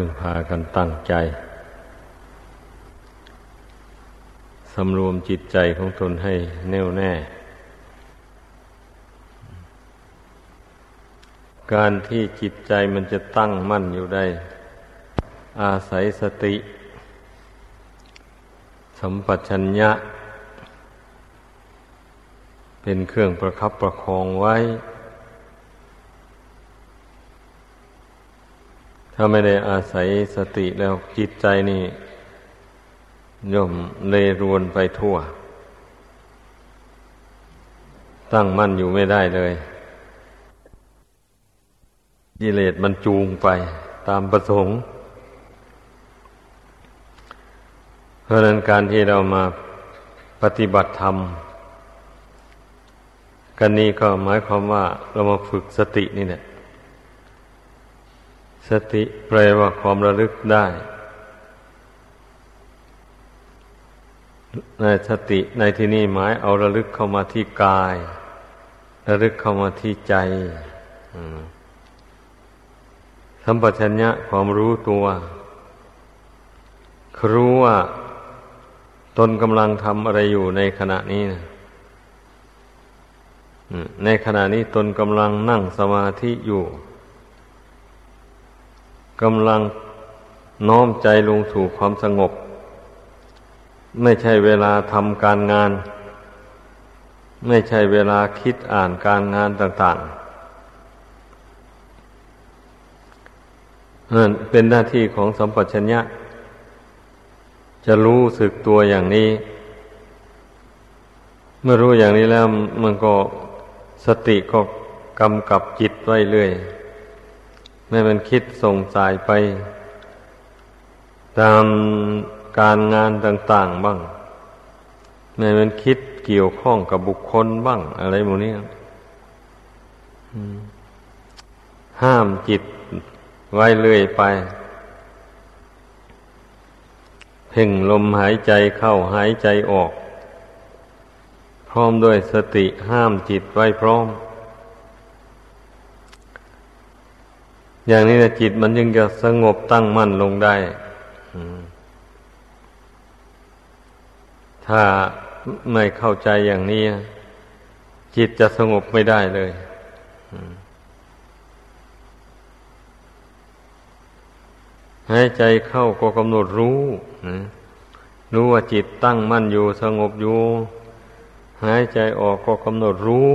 พึ่งพากันตั้งใจสำรวมจิตใจของตนให้แน่วแน่ การที่จิตใจมันจะตั้งมั่นอยู่ได้ อาศัยสติ สัมปชัญญะ เป็นเครื่องประคับประคองไว้ ถ้าไม่ได้อาศัยสติแล้วจิตใจนี่ย่อมเลรวนไปทั่ว ตั้งมั่นอยู่ไม่ได้เลยกิเลสมันจูงไปตามประสงค์ เพราะนั้นการที่เรามาปฏิบัติธรรม กันนี้ก็หมายความว่าเรามาฝึกสตินี่แหละ สติแปลว่าความระลึกได้ในสติในที่นี้หมายเอาระลึกเข้ามาที่กาย ระลึกเข้ามาที่ใจสัมปชัญญะความรู้ตัวรู้ว่าตนกำลังทำอะไรอยู่ในขณะนี้นะในขณะนี้ตนกำลังนั่งสมาธิอยู่ กำลังน้อมใจลงสู่ความสงบ ไม่ใช่เวลาทำการงาน ไม่ใช่เวลาคิดอ่านการงานต่างๆนั่นเป็นหน้าที่ของสัมปชัญญะ จะรู้สึกตัวอย่างนี้ เมื่อรู้อย่างนี้แล้วมันก็สติก็กำกับจิตไว้เรื่อย ไม่มันคิดส่งสายไป ตามการงานต่าง ๆบ้าง ไม่มันคิดเกี่ยวข้องกับบุคคลบ้าง อะไรหมดนี้ห้ามจิตไว้เรื่อยไป เพ่งลมหายใจเข้าหายใจออก พร้อมด้วยสติห้ามจิตไว้พร้อม อย่างนี้นะจิตมันยังจะสงบตั้งมั่นลงได้ถ้าไม่เข้าใจอย่างนี้ จิตจะสงบไม่ได้เลยหายใจเข้าก็กำหนดรู้รู้ว่าจิตตั้งมั่นอยู่สงบอยู่ หายใจออกก็กำหนดรู้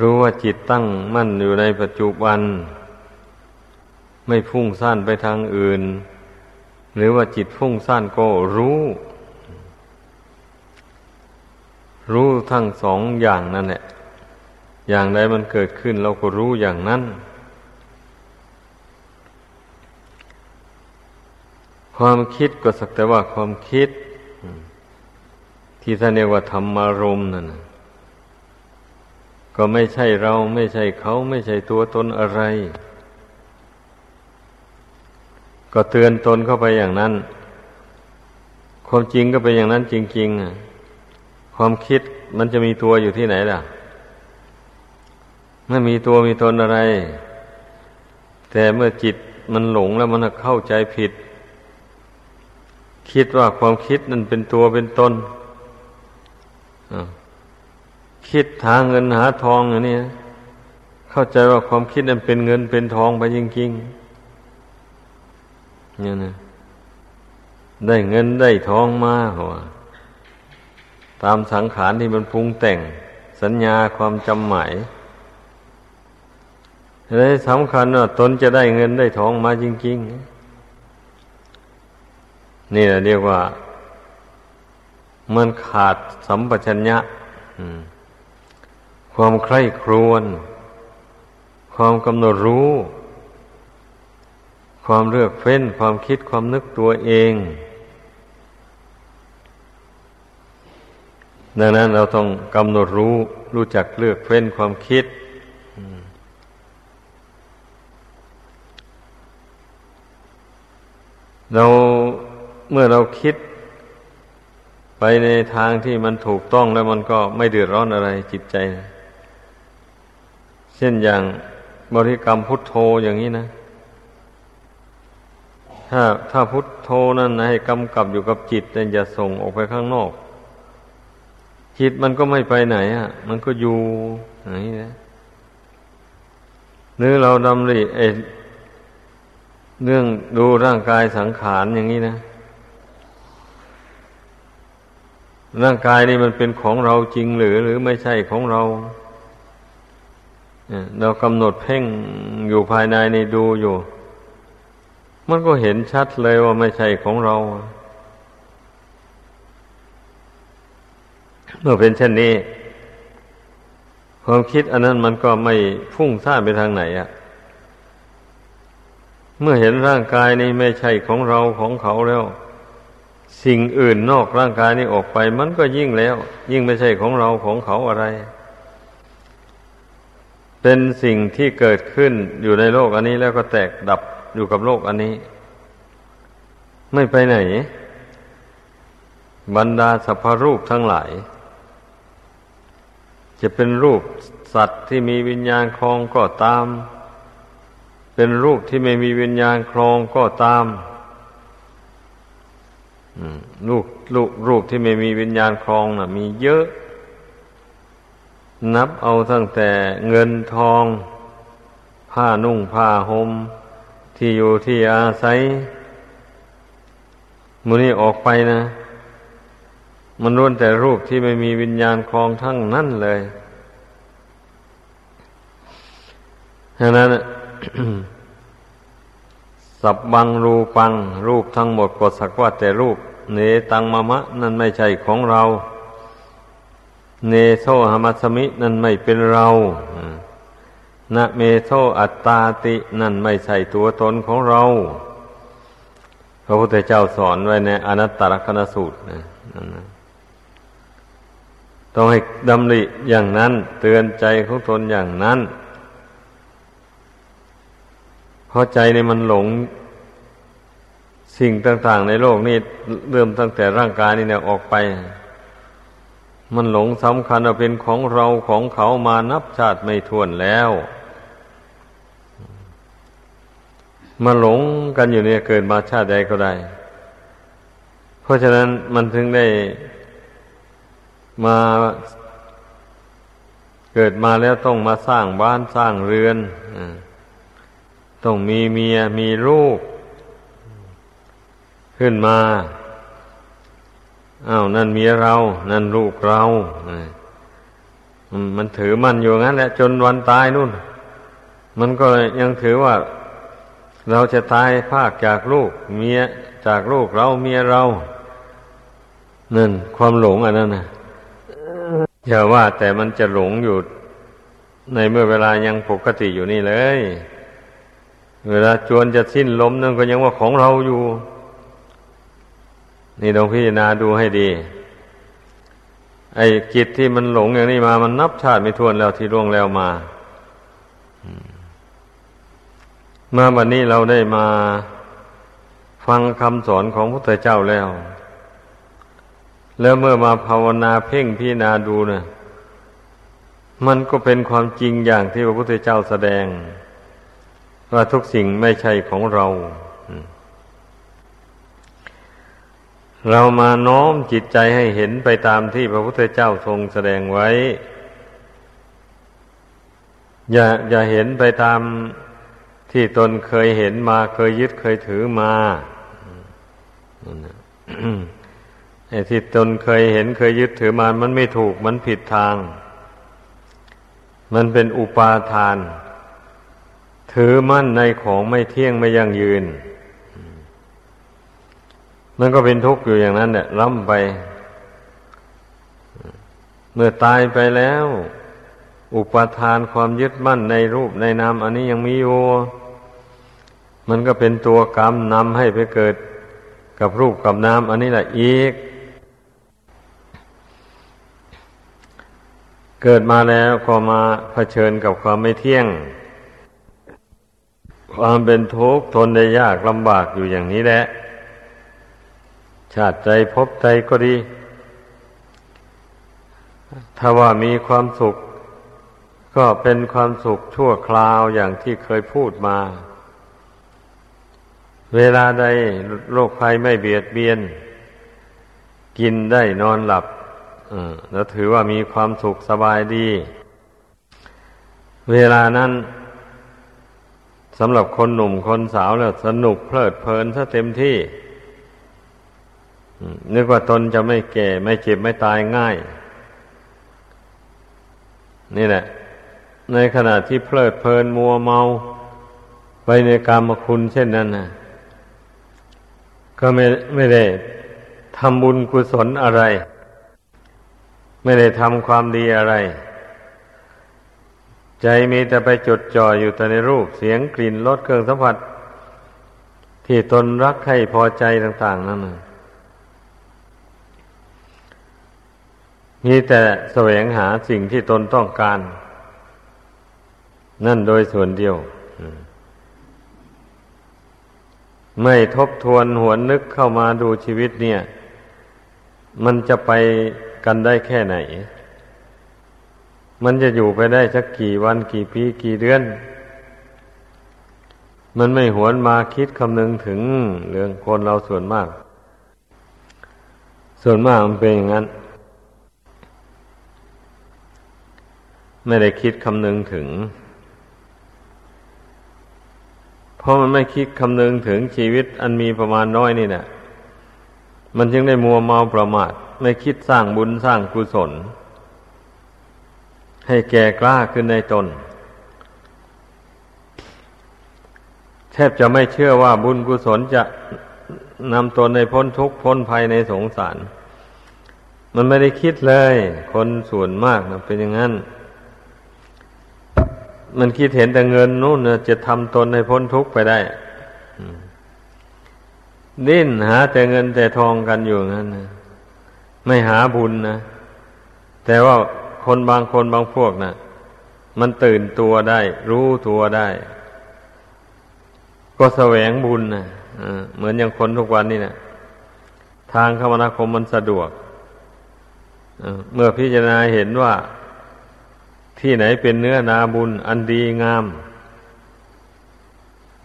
รู้ว่าจิตตั้งมั่นอยู่ในปัจจุบัน ไม่ฟุ้งซ่านไปทางอื่น หรือว่าจิตฟุ้งซ่านก็รู้ รู้ทั้งสองอย่างนั่นแหละ อย่างใดมันเกิดขึ้นเราก็รู้อย่างนั้น ความคิดก็สักแต่ว่าความคิด ที่ท่านเรียกว่าธรรมารมณ์นั่นนะ ก็ไม่ใช่เราไม่ใช่เขาไม่ใช่ตัวตนอะไร ก็เตือนตนเข้าไปอย่างนั้น ความจริงก็เป็นอย่างนั้นจริงๆความคิดมันจะมีตัวอยู่ที่ไหนล่ะ ไม่มีตัวมีตนอะไร แต่เมื่อจิตมันหลงแล้วมันเข้าใจผิด คิดว่าความคิดนั้นเป็นตัวเป็นตน คิดหาเงินหาทองอย่างนี้เข้าใจว่าความคิดนั้นเป็นเงินเป็นทองไปจริงๆเนี่ยนะได้เงินได้ทองมาหัวตามสังขารที่มันปรุงแต่ง สัญญาความจำหมายเลยสำคัญว่าตนจะได้เงินได้ทองมาจริง ๆ นี่แหละเรียกว่า มันขาดสัมปชัญญะ อืม ความใคร่ครวญความกำหนดรู้ ความเลือกเฟ้น ความคิดความนึกตัวเอง ดังนั้นเราต้องกำหนดรู้ รู้จักเลือกเฟ้นความคิดเราเมื่อเราคิดไปในทางที่มันถูกต้องแล้วมันก็ไม่เดือดร้อนอะไรจิตใจนะ เช่นอย่างบริกรรมพุทโธอย่างนี้นะ ถ้าถ้าพุทโธนั่นให้กำกับอยู่กับจิตแต่อย่าส่งออกไปข้างนอก จิตมันก็ไม่ไปไหนอะ มันก็อยู่อย่างนี้นะหรือเราดำริเอเรื่องดูร่างกายสังขารอย่างนี้นะ ร่างกายนี่มันเป็นของเราจริงหรือ หรือไม่ใช่ของเรา เรากำหนดเพ่งอยู่ภายในในดูอยู่ มันก็เห็นชัดเลยว่าไม่ใช่ของเรา เมื่อเป็นเช่นนี้ ความคิดอันนั้นมันก็ไม่พุ่งซ่านไปทางไหนอะ่ะ เมื่อเห็นร่างกายนี้ไม่ใช่ของเราของเขาแล้ว สิ่งอื่นนอกร่างกายนี้ออกไป มันก็ยิ่งแล้ว ยิ่งไม่ใช่ของเราของเขาอะไร เป็นสิ่งที่เกิดขึ้นอยู่ในโลกอันนี้แล้วก็แตกดับอยู่กับโลกอันนี้ ไม่ไปไหน บรรดาสัพพรูปทั้งหลาย จะเป็นรูปสัตว์ที่มีวิญญาณครองก็ตาม เป็นรูปที่ไม่มีวิญญาณครองก็ตามรูปรูปรูปที่ไม่มีวิญญาณครองนะ่ะ มีเยอะ นับเอาตั้งแต่เงินทอง ผ้านุ่งผ้าหม่มที่อยู่ที่อาศัยมูนี่ออกไปนะ มันล้วนแต่รูปที่ไม่มีวิญญาณคลองทั้งนั้นเลยฉะนั้นสับบังรูปัง รูปทั้งหมดก็สักว่าแต่รูปเนตังมะมะ นั่นไม่ใช่ของเรา เนโซหมัสมินั่นไม่เป็นเรานะเมโซอัตตาตินั่นไม่ใช่ตัวตนของเรา พระพุทธเจ้าสอนไว้ในอนัตตลกนสูตรนะต้องให้ดำริอย่างนั้น เตือนใจของตนอย่างนั้นเพราะใจในมันหลงสิ่งต่าง ๆ ในโลกนี้เริ่มตั้งแต่ร่างกายนี่เนี่ยออกไป มันหลงสำคัญว่าเป็นของเราของเขามานับชาติไม่ถ้วนแล้วมาหลงกันอยู่เนี่ยเกิดมาชาติใดก็ได้ เพราะฉะนั้นมันถึงได้มาเกิดมาแล้วต้องมาสร้างบ้านสร้างเรือนต้องมีเมียมีลูก ขึ้นมา อ้าวนั่นเมียเรา นั่นลูกเรามันถือมันอยู่งั้นแหละจนวันตายนู่น มันก็ยังถือว่า เราจะตายภาคจากลูก เมียจากลูกเราเมียเรานั่นความหลงอันนั้นนะอย่าว่าแต่มันจะหลงอยู่ ในเมื่อเวลายังปกติอยู่นี่เลย เวลาจวนจะสิ้นลมนั่นก็ยังว่าของเราอยู่ นี่ลองพิจารณาดูให้ดี ไอ้จิตที่มันหลงอย่างนี้มา มันนับชาติไม่ทวนแล้วที่ล่วงแล้วมาเมื่อวันนี้เราได้มาฟังคำสอนของพระพุทธเจ้าแล้ว แล้วเมื่อมาภาวนาเพ่งพิจารณาดูเนะ่ะมันก็เป็นความจริงอย่างที่พระพุทธเจ้าแสดง ว่าทุกสิ่งไม่ใช่ของเรา เรามาน้อมจิตใจให้เห็นไปตามที่พระพุทธเจ้าทรงแสดงไว้ อย่าอย่าเห็นไปตามที่ตนเคยเห็นมาเคยยึดเคยถือมาไอ้ที่ตนเคยเห็นเคยยึดถือมา มันไม่ถูกมันผิดทาง มันเป็นอุปาทาน ถือมั่นในของไม่เที่ยงไม่ยั่งยืน มันก็เป็นทุกข์อยู่อย่างนั้นเนี่ยล้ำไป เมื่อตายไปแล้ว อุปทานความยึดมั่นในรูปในนามอันนี้ยังมีอยู่ มันก็เป็นตัวกรรมนำให้ไปเกิดกับรูปกับนามอันนี้แหละอีก เกิดมาแล้วก็มาเผชิญกับความไม่เที่ยง ความเป็นทุกข์ทนได้ยากลำบากอยู่อย่างนี้แหละ ชาติใจพบใจก็ดี ถ้าว่ามีความสุข ก็เป็นความสุขชั่วคราวอย่างที่เคยพูดมา เวลาใดโรคภัยไม่เบียดเบียน กินได้นอนหลับแล้วถือว่ามีความสุขสบายดี เวลานั้นสำหรับคนหนุ่มคนสาวแล้วสนุกเพลิดเพลินซะเต็มที่ นึกว่าตนจะไม่แก่ ไม่เจ็บไม่ตายง่าย นี่แหละ ในขณะที่เพลิดเพลินมัวเมา ไปในกามคุณเช่นนั้นนะก็ไม่ไม่ได้ทำบุญกุศลอะไร ไม่ได้ทำความดีอะไร ใจมีแต่ไปจดจ่ออยู่แต่ในรูปเสียงกลิ่นรสเครื่องสัมผัส ที่ตนรักให้พอใจต่าง ๆ นั่น มีแต่แสวงหาสิ่งที่ตนต้องการ นั่นโดยส่วนเดียว ไม่ทบทวนหวนนึกเข้ามาดูชีวิตเนี่ย มันจะไปกันได้แค่ไหน มันจะอยู่ไปได้สักกี่วันกี่ปีกี่เดือน มันไม่หวนมาคิดคำนึงถึงเรื่องคนเราส่วนมาก ส่วนมากมันเป็นอย่างนั้น ไม่ได้คิดคำนึงถึง เพราะมันไม่คิดคำนึงถึงชีวิตอันมีประมาณน้อยนี่แหละมันจึงได้มัวเมาประมาท ไม่คิดสร้างบุญสร้างกุศล ให้แก่กล้าขึ้นในตนแทบจะไม่เชื่อว่าบุญกุศลจะนำตนในพ้นทุกข์พ้นภัยในสงสาร มันไม่ได้คิดเลย คนส่วนมากนะเป็นอย่างนั้น มันคิดเห็นแต่เงินนู่นจะทำตนให้พ้นทุกข์ไปได้ดิ้นหาแต่เงินแต่ทองกันอยู่งั้นนะไม่หาบุญนะ แต่ว่าคนบางคนบางพวกนะมันตื่นตัวได้ รู้ตัวได้ ก็แสวงบุญนะเหมือนอย่างคนทุกวันนี่นะทางคมนาคมมันสะดวกเมื่อพิจารณาเห็นว่า ที่ไหนเป็นเนื้อนาบุญอันดีงาม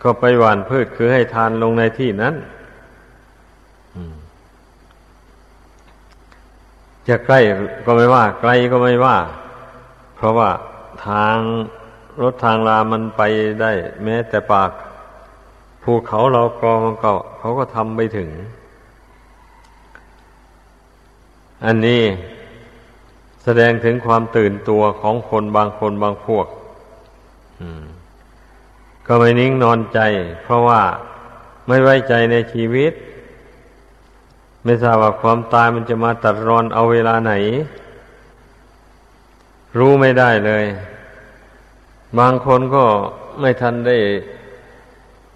ก็ไปหว่านพืชคือให้ทานลงในที่นั้นจะใกล้ก็ไม่ว่า ไกลก็ไม่ว่า เพราะว่าทางรถทางลามันไปได้ แม้แต่ปากภูเขาเรากองก็เขาก็ทำไปถึง อันนี้ แสดงถึงความตื่นตัวของคนบางคนบางพวกก็ไม่นิ่งนอนใจ เพราะว่าไม่ไว้ใจในชีวิต ไม่ทราบว่าความตายมันจะมาตัดรอนเอาเวลาไหน รู้ไม่ได้เลย บางคนก็ไม่ทันได้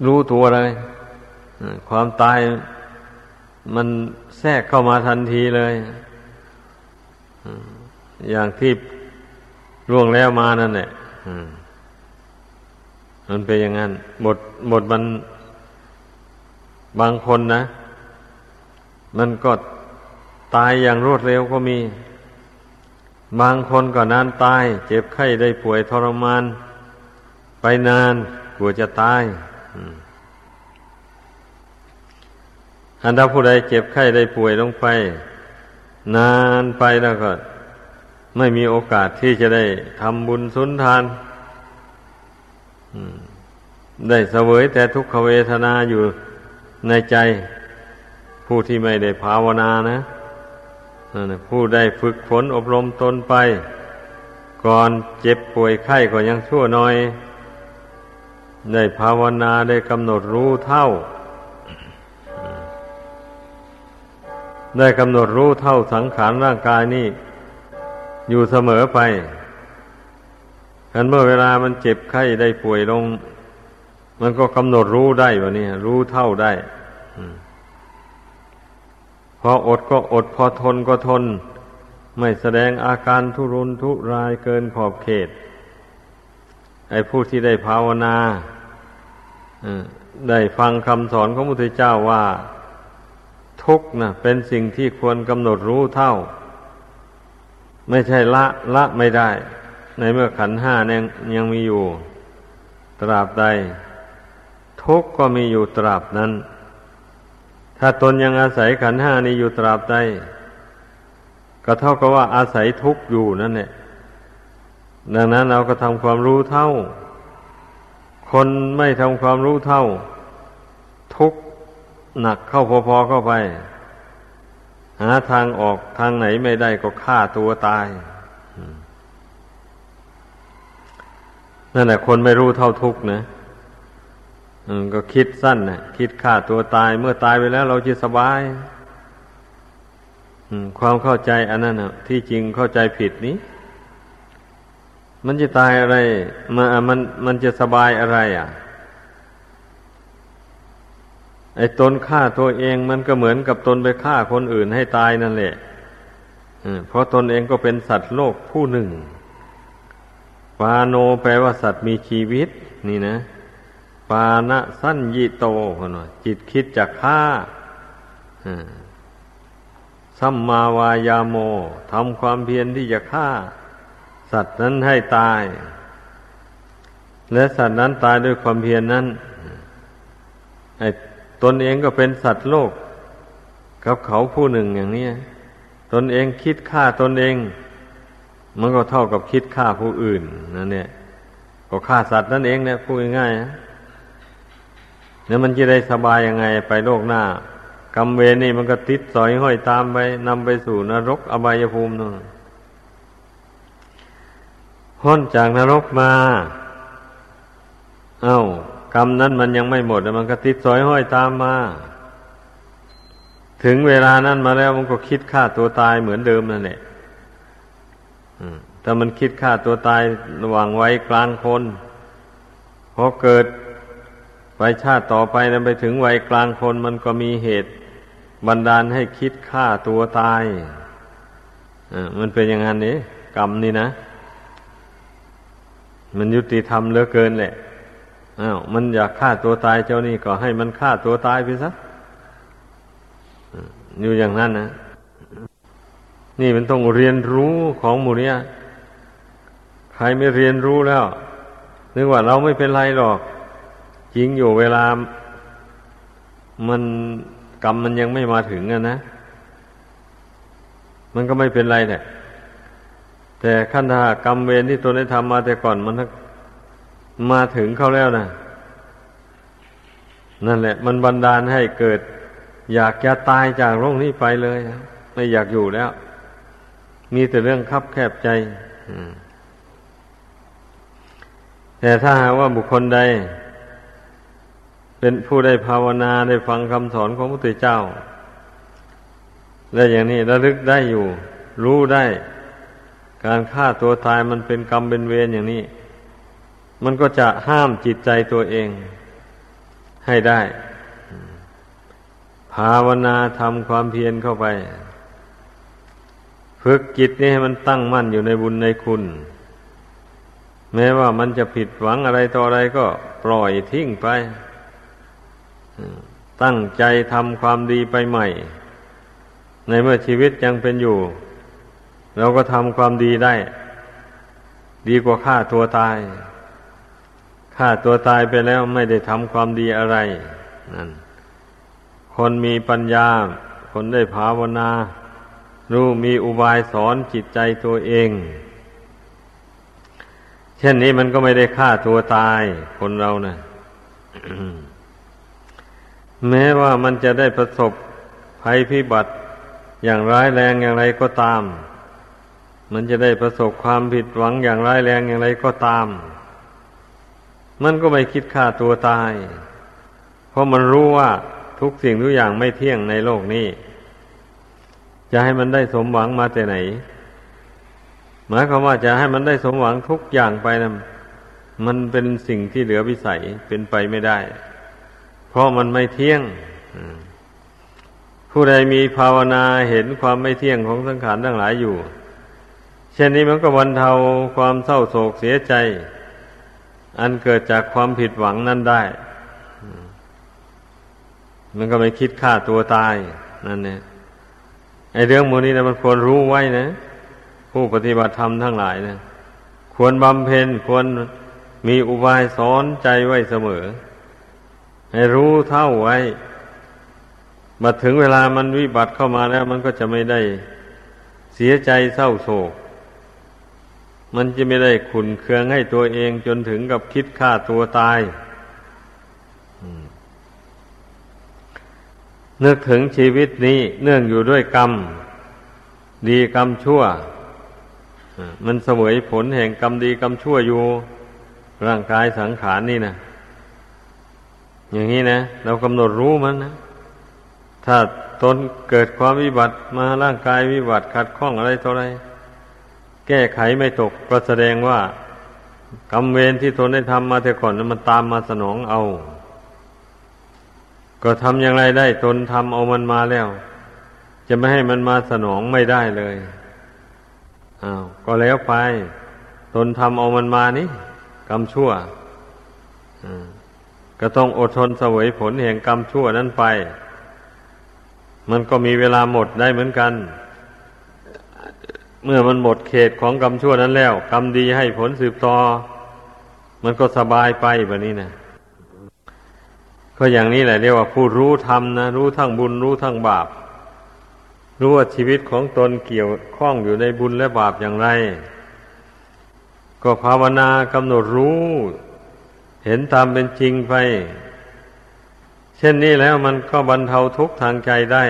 รู้ตัวเลยความตายมันแทรกเข้ามาทันทีเลย อย่างที่ล่วงแล้วมานั่นแหละมันเป็นอย่างนั้น หมดหมดมันบางคนนะ มันก็ตายอย่างรวดเร็วก็มี บางคนก็นานตาย เจ็บไข้ได้ป่วยทรมาน ไปนานกลัวจะตายอันถ้าผู้ใดเจ็บไข้ได้ป่วยลงไป นานไปแล้วก็ ไม่มีโอกาสที่จะได้ทำบุญสุนทานได้เสวยแต่ทุกขเวทนาอยู่ในใจ ผู้ที่ไม่ได้ภาวนานะผู้ได้ฝึกฝนอบรมตนไป ก่อนเจ็บป่วยไข้ก็ยังชั่วน้อย ได้ภาวนาได้กำหนดรู้เท่า ได้กำหนดรู้เท่าสังขารร่างกายนี่ อยู่เสมอไปกันเมื่อเวลามันเจ็บไข้ได้ป่วยลง มันก็กำหนดรู้ได้วะนี่รู้เท่าได้พออดก็อดพอทนก็ทน ไม่แสดงอาการทุรุนทุรายเกินขอบเขต ไอ้ผู้ที่ได้ภาวนาได้ฟังคำสอนของพระพุทธเจ้าว่า ทุกนะเป็นสิ่งที่ควรกำหนดรู้เท่า ไม่ใช่ละละไม่ได้ ในเมื่อขันห้ายังยังมีอยู่ ตราบใดทุทุกข์ก็มีอยู่ตราบนั้น ถ้าตนยังอาศัยขันห้านี้อยู่ตราบใดก็เท่ากับว่าอาศัยทุกข์อยู่นั่นแหละดังนั้นเราก็ทำความรู้เท่า คนไม่ทำความรู้เท่า ทุกข์หนักเข้าพอๆเข้าไป หาทางออกทางไหนไม่ได้ก็ฆ่าตัวตายนั่นแหละคนไม่รู้เท่าทุกข์นะก็คิดสั้นนะคิดฆ่าตัวตาย เมื่อตายไปแล้วเราจะสบายความเข้าใจอันนั้นนะที่จริงเข้าใจผิดนี้ มันจะตายอะไรมันมันมันจะสบายอะไร อะ ไอ้ตนฆ่าตัวเองมันก็เหมือนกับตนไปฆ่าคนอื่นให้ตายนั่นแหละเพราะตนเองก็เป็นสัตว์โลกผู้หนึ่ง ปาโนแปลว่าสัตว์มีชีวิต นี่นะ ปานะสั้นยิโตคนว่าจิตคิดจะฆ่าสัมมาวายาโมทำความเพียรที่จะฆ่า สัตว์นั้นให้ตาย และสัตว์นั้นตายด้วยความเพียรนนั้นไอ ตนเองก็เป็นสัตว์โลก กับเขาผู้หนึ่งอย่างนี้ตนเองคิดฆ่าตนเอง มันก็เท่ากับคิดฆ่าผู้อื่นนั่นเนี่ยก็ฆ่าสัตว์นั่นเองเนี่ยพูดง่ายๆเนี่ยมันจะได้สบายยังไงไปโลกหน้ากรรมเวรนี่มันก็ติดสอยห้อยตามไปนำไปสู่นรกอบายภูมินั่นพ้นจากนรกมา เอา้า รรมนั้นมันยังไม่หมดมันก็ติดสอยห้อยตามมา ถึงเวลานั้นมาแล้วมันก็คิดฆ่าตัวตายเหมือนเดิมนั่นแหละแต่มันคิดฆ่าตัวตายระหว่างไว้กลางคนพอเกิดไปชาติต่อไปนั้นไปถึงวัยกลางคนมันก็มีเหตุบันดาลให้คิดฆ่าตัวตายมันเป็นอย่างนั้นนี้กรรมนี่นะ มันยุติธรรมเหลือเกินแหละ อ้าวมันอยากฆ่าตัวตายเจ้านี่ก็ให้มันฆ่าตัวตายไปซะอยู่อย่างนั้นนะนี่มันต้องเรียนรู้ของหมู่เนี้ยใครไม่เรียนรู้แล้ว นึกว่าเราไม่เป็นไรหรอกจริงอยู่เวลา มันกรรมมันยังไม่มาถึงอะนะ มันก็ไม่เป็นไรแหละแต่ขั้นถ้ากรรมเวรที่ตนได้ทำมาแต่ก่อนมัน มาถึงเขาแล้วนะนั่นแหละ มันบันดาลให้เกิด อยากจะตายจากโลกนี้ไปเลยไม่อยากอยู่แล้ว มีแต่เรื่องคับแคบใจแต่ถ้าหากว่าบุคคลใด เป็นผู้ได้ภาวนาได้ฟังคำสอนของพระพุทธเจ้า และอย่างนี้ระลึกได้อยู่ รู้ได้ การฆ่าตัวตายมันเป็นกรรมเป็นเวรอย่างนี้ มันก็จะห้ามจิตใจตัวเองให้ได้ ภาวนาทำความเพียรเข้าไป ฝึกจิตนี้ให้มันตั้งมั่นอยู่ในบุญในคุณ แม้ว่ามันจะผิดหวังอะไรต่ออะไรก็ปล่อยทิ้งไป ตั้งใจทำความดีไปใหม่ ในเมื่อชีวิตยังเป็นอยู่เราก็ทำความดีได้ ดีกว่าฆ่าตัวตาย ฆ่าตัวตายไปแล้วไม่ได้ทำความดีอะไรนั่นคนมีปัญญา คนได้ภาวนา รู้มีอุบายสอนจิตใจตัวเอง เช่นนี้มันก็ไม่ได้ฆ่าตัวตาย คนเรานะ่ะแม้ว่ามันจะได้ประสบภัยพิบัติอย่างร้ายแรงอย่างไรก็ตาม มันจะได้ประสบความผิดหวังอย่างร้ายแรงอย่างไรก็ตาม มันก็ไม่คิดฆ่าตัวตาย เพราะมันรู้ว่าทุกสิ่งทุกอย่างไม่เที่ยงในโลกนี้ จะให้มันได้สมหวังมาแต่ไหน หมายความว่าจะให้มันได้สมหวังทุกอย่างไปนะมันเป็นสิ่งที่เหลือวิสัยเป็นไปไม่ได้ เพราะมันไม่เที่ยง ผู้ใดมีภาวนาเห็นความไม่เที่ยงของสังขารทั้งหลายอยู่ เช่นนี้มันก็บรรเทาความเศร้าโศกเสียใจ อันเกิดจากความผิดหวังนั้นได้ มันก็ไม่คิดฆ่าตัวตาย นั่นเนี่ยไอเรื่องมูนี้นะมันควรรู้ไว้นะ ผู้ปฏิบัติธรรมทั้งหลายนะควรบำเพ็ญควรมีอุบายสอนใจไว้เสมอ ให้รู้เท่าไว้ มาถึงเวลามันวิบัติเข้ามาแล้ว มันก็จะไม่ได้เสียใจเศร้าโศก มันจะไม่ได้ขุนเคืองให้ตัวเองจนถึงกับคิดฆ่าตัวตายนึกถึงชีวิตนี้เนื่องอยู่ด้วยกรรม ดีกรรมชั่ว มันเสวยผลแห่งกรรมดีกรรมชั่วอยู่ ร่างกายสังขารนี่นะอย่างนี้นะ เรากำหนดรู้มันนะ ถ้าตนเกิดความวิบัติมาร่างกายวิบัติขัดข้องอะไรเท่าไร แก้ไขไม่ตกก็แสดงว่ากรรมเวรที่ตนได้ทำมาแต่ก่อนนั้นมันตามมาสนองเอา ก็ทำอย่างไรได้ตนทำเอามันมาแล้ว จะไม่ให้มันมาสนองไม่ได้เลยอ้าวก็แล้วไป ตนทำเอามันมานี่กรรมชั่วก็ต้องอดทนเสวยผลแห่งกรรมชั่วนั้นไป มันก็มีเวลาหมดได้เหมือนกัน เมื่อมันหมดเขตของกรรมชั่วนั้นแล้ว กรรมดีให้ผลสืบต่อ มันก็สบายไปแบบนี้นะก็อย่างนี้แหละเรียกว่าผู้รู้ธรรมนะ รู้ทั้งบุญรู้ทั้งบาป รู้ว่าชีวิตของตนเกี่ยวข้องอยู่ในบุญและบาปอย่างไร ก็ภาวนากำหนดรู้ เห็นตามเป็นจริงไป เช่นนี้แล้วมันก็บรรเทาทุกข์ทางใจได้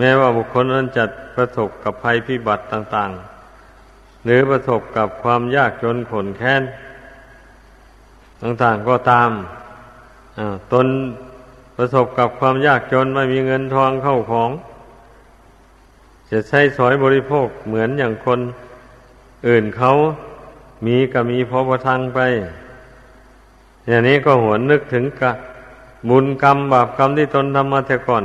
แม้ว่าบุคคลนั้นจะประสบกับภัยพิบัติต่าง ๆ หรือประสบกับความยากจนขนแค้น ต่างๆก็ตามตนประสบกับความยากจนไม่มีเงินทองเข้าของ จะใช้สอยบริโภคเหมือนอย่างคนอื่นเขามีก็มีพอประทังไป อย่างนี้ก็หวนนึกถึงกะบุญกรรมบาปกรรมที่ตนทำมาแต่ก่อน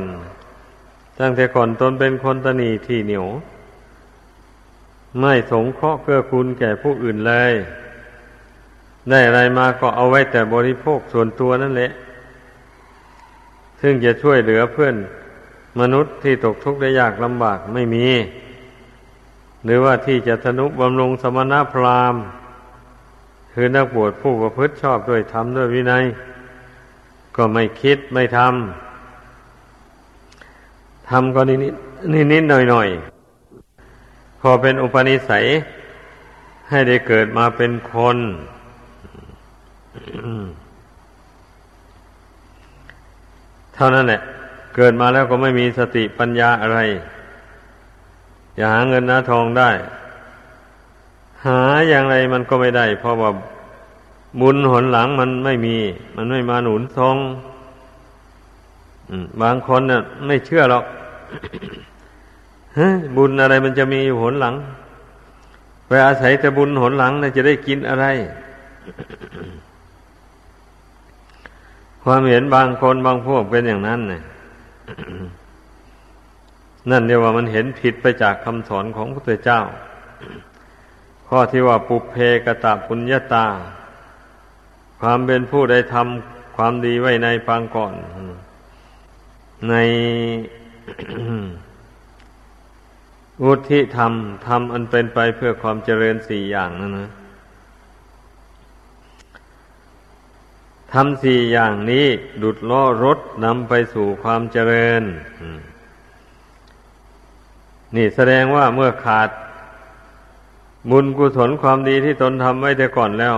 ตั้งแต่ก่อนตนเป็นคนตนีที่เหนียว ไม่สงเคราะห์เพื่อคุณแก่ผู้อื่นเลย ได้อะไรมาก็เอาไว้แต่บริโภคส่วนตัวนั่นแหละ ซึ่งจะช่วยเหลือเพื่อนมนุษย์ที่ตกทุกข์ได้ยากลำบากไม่มี หรือว่าที่จะทนุบำรุงสมณพราหมณ์คือนักบวชผู้ประพฤติชอบด้วยธรรมด้วยวินัย ก็ไม่คิดไม่ทำ ทำก็นิดนิดนิดหน่อยหน่อยพอเป็นอุปนิสัย ให้ได้เกิดมาเป็นคน เท่านั้นแหละ เกิดมาแล้วก็ไม่มีสติปัญญาอะไร อย่าหาเงินนาทองได้ หาอย่างไรมันก็ไม่ได้ เพราะว่าบุญหนหลังมันไม่มี มันไม่มาหนุนทรง บางคนน่ะ ไม่เชื่อหรอกบุญอะไรมันจะมีอยู่หนหลัง ไปอาศัยแต่บุญหนหลังนะจะได้กินอะไร ความเห็นบางคนบางพวกเป็นอย่างนั้นเนี่ยนั่นเรียกว่ามันเห็นผิดไปจากคำสอนของพระพุทธเจ้า ข้อที่ว่าปุเพกตะปุญญาตา ความเป็นผู้ได้ทำความดีไว้ในปางก่อน ในวุธิธรรมทำอันเป็นไปเพื่อความเจริญสี่อย่างนั่นนะทำสี่อย่างนี้ดุดล้อรถนำไปสู่ความเจริญ นี่แสดงว่าเมื่อขาด บุญกุศลความดีที่ตนทำไว้แต่ก่อนแล้ว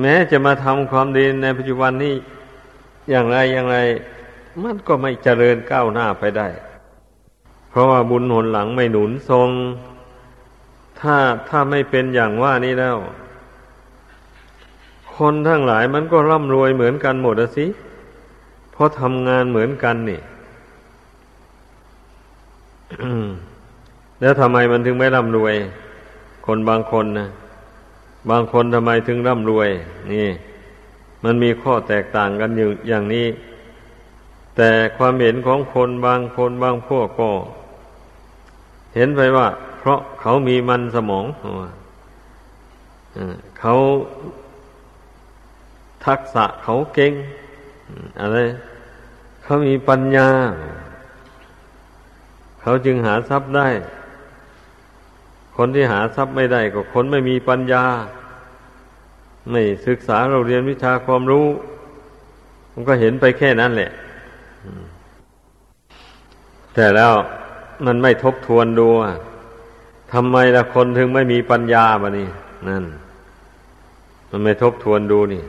แม้จะมาทำความดีในปัจจุบันนี้อย่างไรอย่างไร มันก็ไม่เจริญก้าวหน้าไปได้ เพราะว่าบุญหนหลังไม่หนุนทรง ถ้าถ้าไม่เป็นอย่างว่านี้แล้ว คนทั้งหลายมันก็ร่ำรวยเหมือนกันหมดสิ เพราะทำงานเหมือนกันนี่แล้วทำไมมันถึงไม่ร่ำรวย คนบางคนนะบางคนทำไมถึงร่ำรวย นี่ มันมีข้อแตกต่างกันอยู่อย่างนี้ แต่ความเห็นของคนบางคนบางพวกก็ เห็นไปว่า เพราะเขามีมันสมองเขาทักษะเขาเก่งอะไรเขามีปัญญา เขาจึงหาทรัพย์ได้ คนที่หาทรัพย์ไม่ได้ก็คนไม่มีปัญญา ไม่ศึกษาเราเรียนวิชาความรู้ มันก็เห็นไปแค่นั้นแหละ แต่แล้วมันไม่ทบทวนดูทำไมละคนถึงไม่มีปัญญาบะนี่นั่น มันไม่ทบทวนดูนี่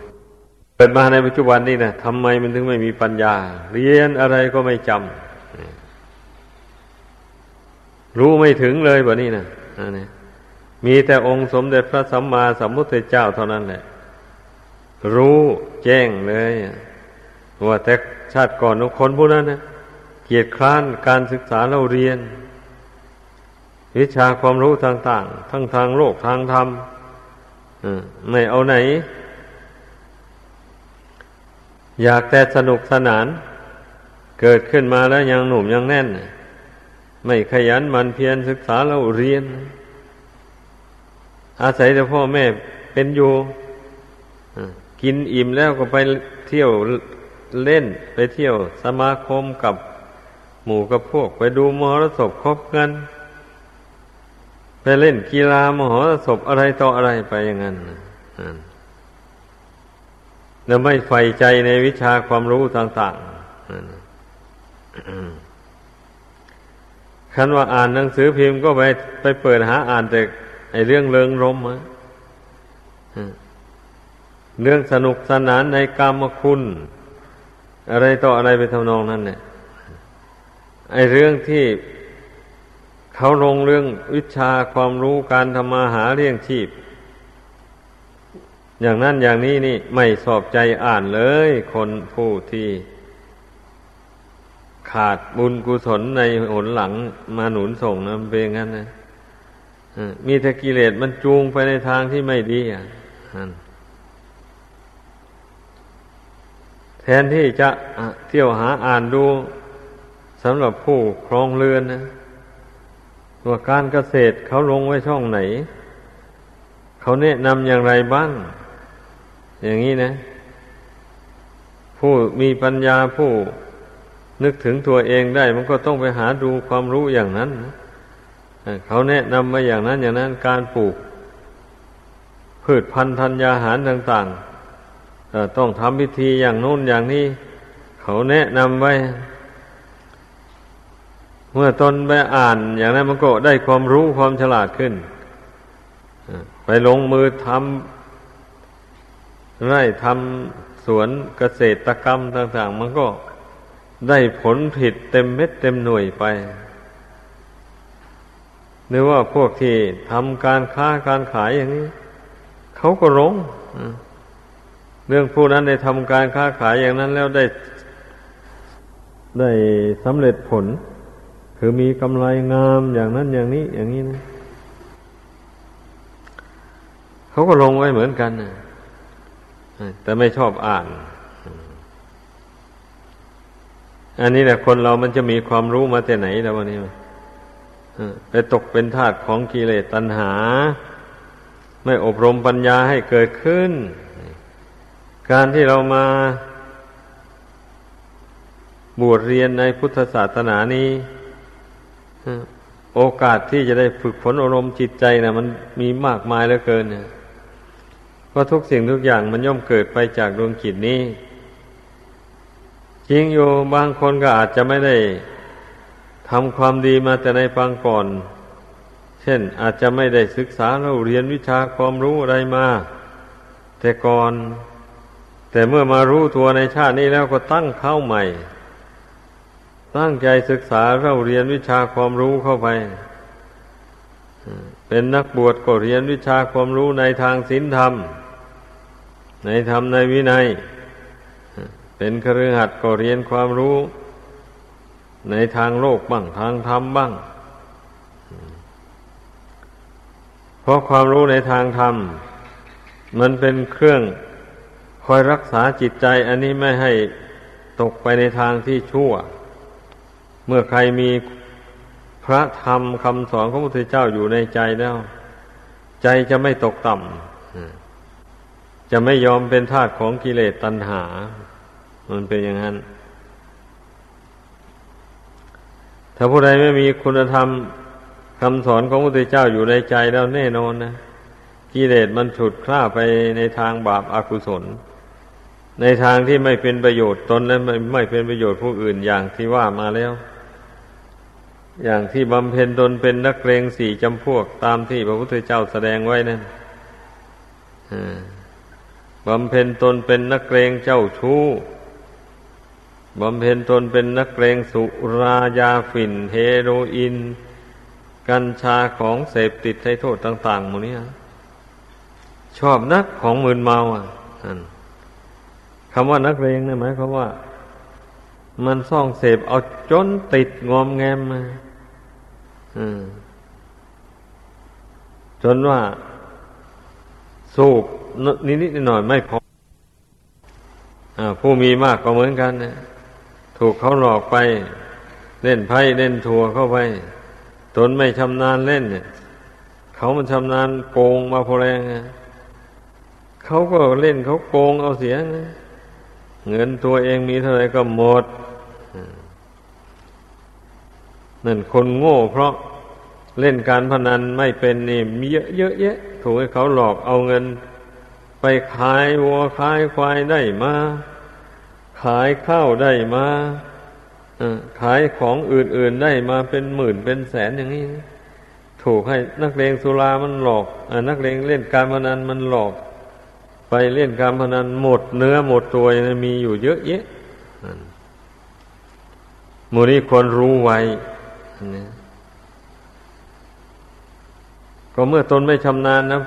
เกิดมาในปัจจุบันนี่นะทำไมมันถึงไม่มีปัญญา เรียนอะไรก็ไม่จำรู้ไม่ถึงเลยบะนี่นะนี่มีแต่องค์สมเด็จพระสัมมาสัมพุทธเจ้าเท่านั้นแหละ รู้แจ้งเลย ว่าแต่ชาติก่อนคนผู้นั้นนะเกียรติคร้านการศึกษาเราเรียน วิชาความรู้ต่างๆ ทั้งทางโลกทางธรรมไม่เอาไหน อยากแต่สนุกสนาน เกิดขึ้นมาแล้วยังหนุ่มยังแน่น ไม่ขยันมันเพียรศึกษาเราเรียน อาศัยแต่พ่อแม่เป็นอยู่กินอิ่มแล้วก็ไปเที่ยว เล่นไปเที่ยวสมาคมกับหมู่กับพวก ไปดูมหรสพคบกัน ไปเล่นกีฬามหรสพอะไรต่ออะไรไปอย่างนั้นแล้วไม่ใฝ่ใจในวิชาความรู้ต่างๆคันว่าอ่านหนังสือพิมพ์ก็ไปไปเปิดหาอ่านแต่ไอเรื่องเริงรมอะเรื่องสนุกสนานในกรรมคุณ อะไรต่ออะไรไปทำนองนั้นเนี่ยไอเรื่องที่เขาลงเรื่องวิชาความรู้การทำมาหาเลี้ยงชีพ อย่างนั้นอย่างนี้นี่ไม่สอบใจอ่านเลย คนผู้ที่ ขาดบุญกุศลในหนหลังมาหนุนส่งนะเป็นงั้นนะมีแต่กิเลสมันจูงไปในทางที่ไม่ดีอะ แทนที่จะเที่ยวหาอ่านดูสำหรับผู้ครองเรือนนะว่าการเกษตรเขาลงไว้ช่องไหน เขาแนะนำอย่างไรบ้าง อย่างนี้นะ ผู้มีปัญญาผู้นึกถึงตัวเองได้ มันก็ต้องไปหาดูความรู้อย่างนั้นนะเขาแนะนำมาอย่างนั้นอย่างนั้นการปลูก พืชพันธุ์ธัญญาหารต่าง ๆ ต้องทำพิธีอย่างโน้นอย่างนี้ เขาแนะนำไว้ เมื่อตนไปอ่านอย่างนั้นมันก็ได้ความรู้ความฉลาดขึ้น ไปลงมือทำไร่ทำสวนเกษตรกรรมต่าง ๆ มันก็ได้ผลผิดเต็มเม็ดเต็มหน่วยไป หรือว่าพวกที่ทำการค้าการขายอย่างนี้ เขาก็หลง เรื่องผู้นั้นได้ทำการค้าขายอย่างนั้นแล้วได้ ได้สำเร็จผล คือมีกำไรงามอย่างนั้นอย่างนี้ อย่างนี้นะเขาก็ลงไว้เหมือนกันนะแต่ไม่ชอบอ่าน อันนี้แหละคนเรามันจะมีความรู้มาแต่ไหนแล้ววันนี้ไปตกเป็นทาสของกิเลสตัณหา ไม่อบรมปัญญาให้เกิดขึ้น การที่เรามาบวชเรียนในพุทธศาสนานี้ โอกาสที่จะได้ฝึกฝนอารมณ์จิตใจนะมันมีมากมายเหลือเกินเนี่ยเพราะทุกสิ่งทุกอย่างมันย่อมเกิดไปจากดวงจิตนี้ จริงอยู่บางคนก็อาจจะไม่ได้ทำความดีมาแต่ในฟังก่อน เช่นอาจจะไม่ได้ศึกษาเราเรียนวิชาความรู้อะไรมา แต่ก่อน แต่เมื่อมารู้ตัวในชาตินี้แล้วก็ตั้งเข้าใหม่ ตั้งใจศึกษาเราเรียนวิชาความรู้เข้าไป เป็นนักบวชก็เรียนวิชาความรู้ในทางศีลธรรม ในธรรมในวินัย เป็นครือขัดก็เรียนความรู้ ในทางโลกบ้างทางธรรมบ้าง เพราะความรู้ในทางธรรม มันเป็นเครื่อง คอยรักษาจิตใจอันนี้ไม่ให้ตกไปในทางที่ชั่ว เมื่อใครมีพระธรรมคำสอนของพระพุทธเจ้าอยู่ในใจแล้ว ใจจะไม่ตกต่ำจะไม่ยอมเป็นทาสของกิเลสตัณหา มันเป็นอย่างนั้น ถ้าผู้ใดไม่มีคุณธรรมคำสอนของพระพุทธเจ้าอยู่ในใจแล้วแน่นอนนะกิเลสมันฉุดคล้าไปในทางบาปอากุศล ในทางที่ไม่เป็นประโยชน์ตนและไม่ไม่เป็นประโยชน์ผู้อื่นอย่างที่ว่ามาแล้ว อย่างที่บำเพ็ญตนเป็นนักเลงสี่จำพวกตามที่พระพุทธเจ้าแสดงไว้นั่นบำเพ็ญตนเป็นนักเลงเจ้าชู้บำเพ็ญตนเป็นนักเลงสุรายาฝิ่น เฮโรอีนกัญชาของเสพติดให้โทษต่าง ๆ หมดนี้ชอบนักของมืนเมาอะ คำว่านักเลงเนี่ยหมายความว่า มันซ่องเสพเอาจนติดงอมแงมมาจนว่า สูบนิดๆหน่อยไม่พออผู้มีมากก็เหมือนกันนะถูกเขาหลอกไป เล่นไพ่เล่นทัวเข้าไปตนไม่ชำนาญเล่นเนี่ยเขามันชำนาญโกงมาพอแรงเขาก็เล่นเขาโกงเอาเสียนะ เงินตัวเองมีเท่าไรก็หมดนั่นคนโง่เพราะเล่นการพนันไม่เป็นนี่มีเยอะเยอะแยะถูกให้เขาหลอกเอาเงิน ไปขายวัวขายควายได้มา ขายข้าวได้มาขายของอื่นๆได้มาเป็นหมื่นเป็นแสนอย่างนี้ ถูกให้นักเลงสุรามันหลอกอนักเลงเล่นการพนันมันหลอก ไปเล่นการพนันหมดเนื้อหมดตัวมีอยู่เยอะแยะมูนี้ควรรู้ไว้ก็เมื่อตนไม่ชำนาญนะ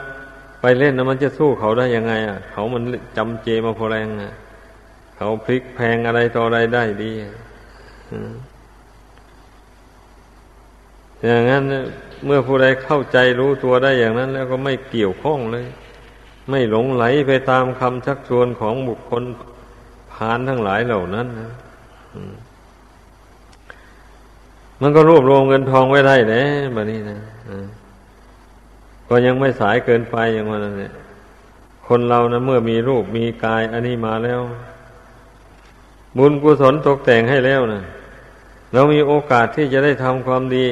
ไปเล่นนะมันจะสู้เขาได้ยังไง อะ เขามันจำเจมาพอแรงอะเขาพลิกแพงอะไรต่ออะไรได้ดีอย่างนั้นเมื่อผู้ใดเข้าใจรู้ตัวได้อย่างนั้น แล้วก็ไม่เกี่ยวข้องเลย ไม่หลงไหลไปตามคำชักชวนของบุคคลผ่านทั้งหลายเหล่านั้นนะมันก็รวบรวมเงินทองไว้ได้นะแบบนี้นะก็ยังไม่สายเกินไปอย่างวันนั้นเนี่ยคนเรานะเมื่อมีรูปมีกายอันนี้มาแล้ว บุญกุศลตกแต่งให้แล้วนะเรามีโอกาสที่จะได้ทำความดี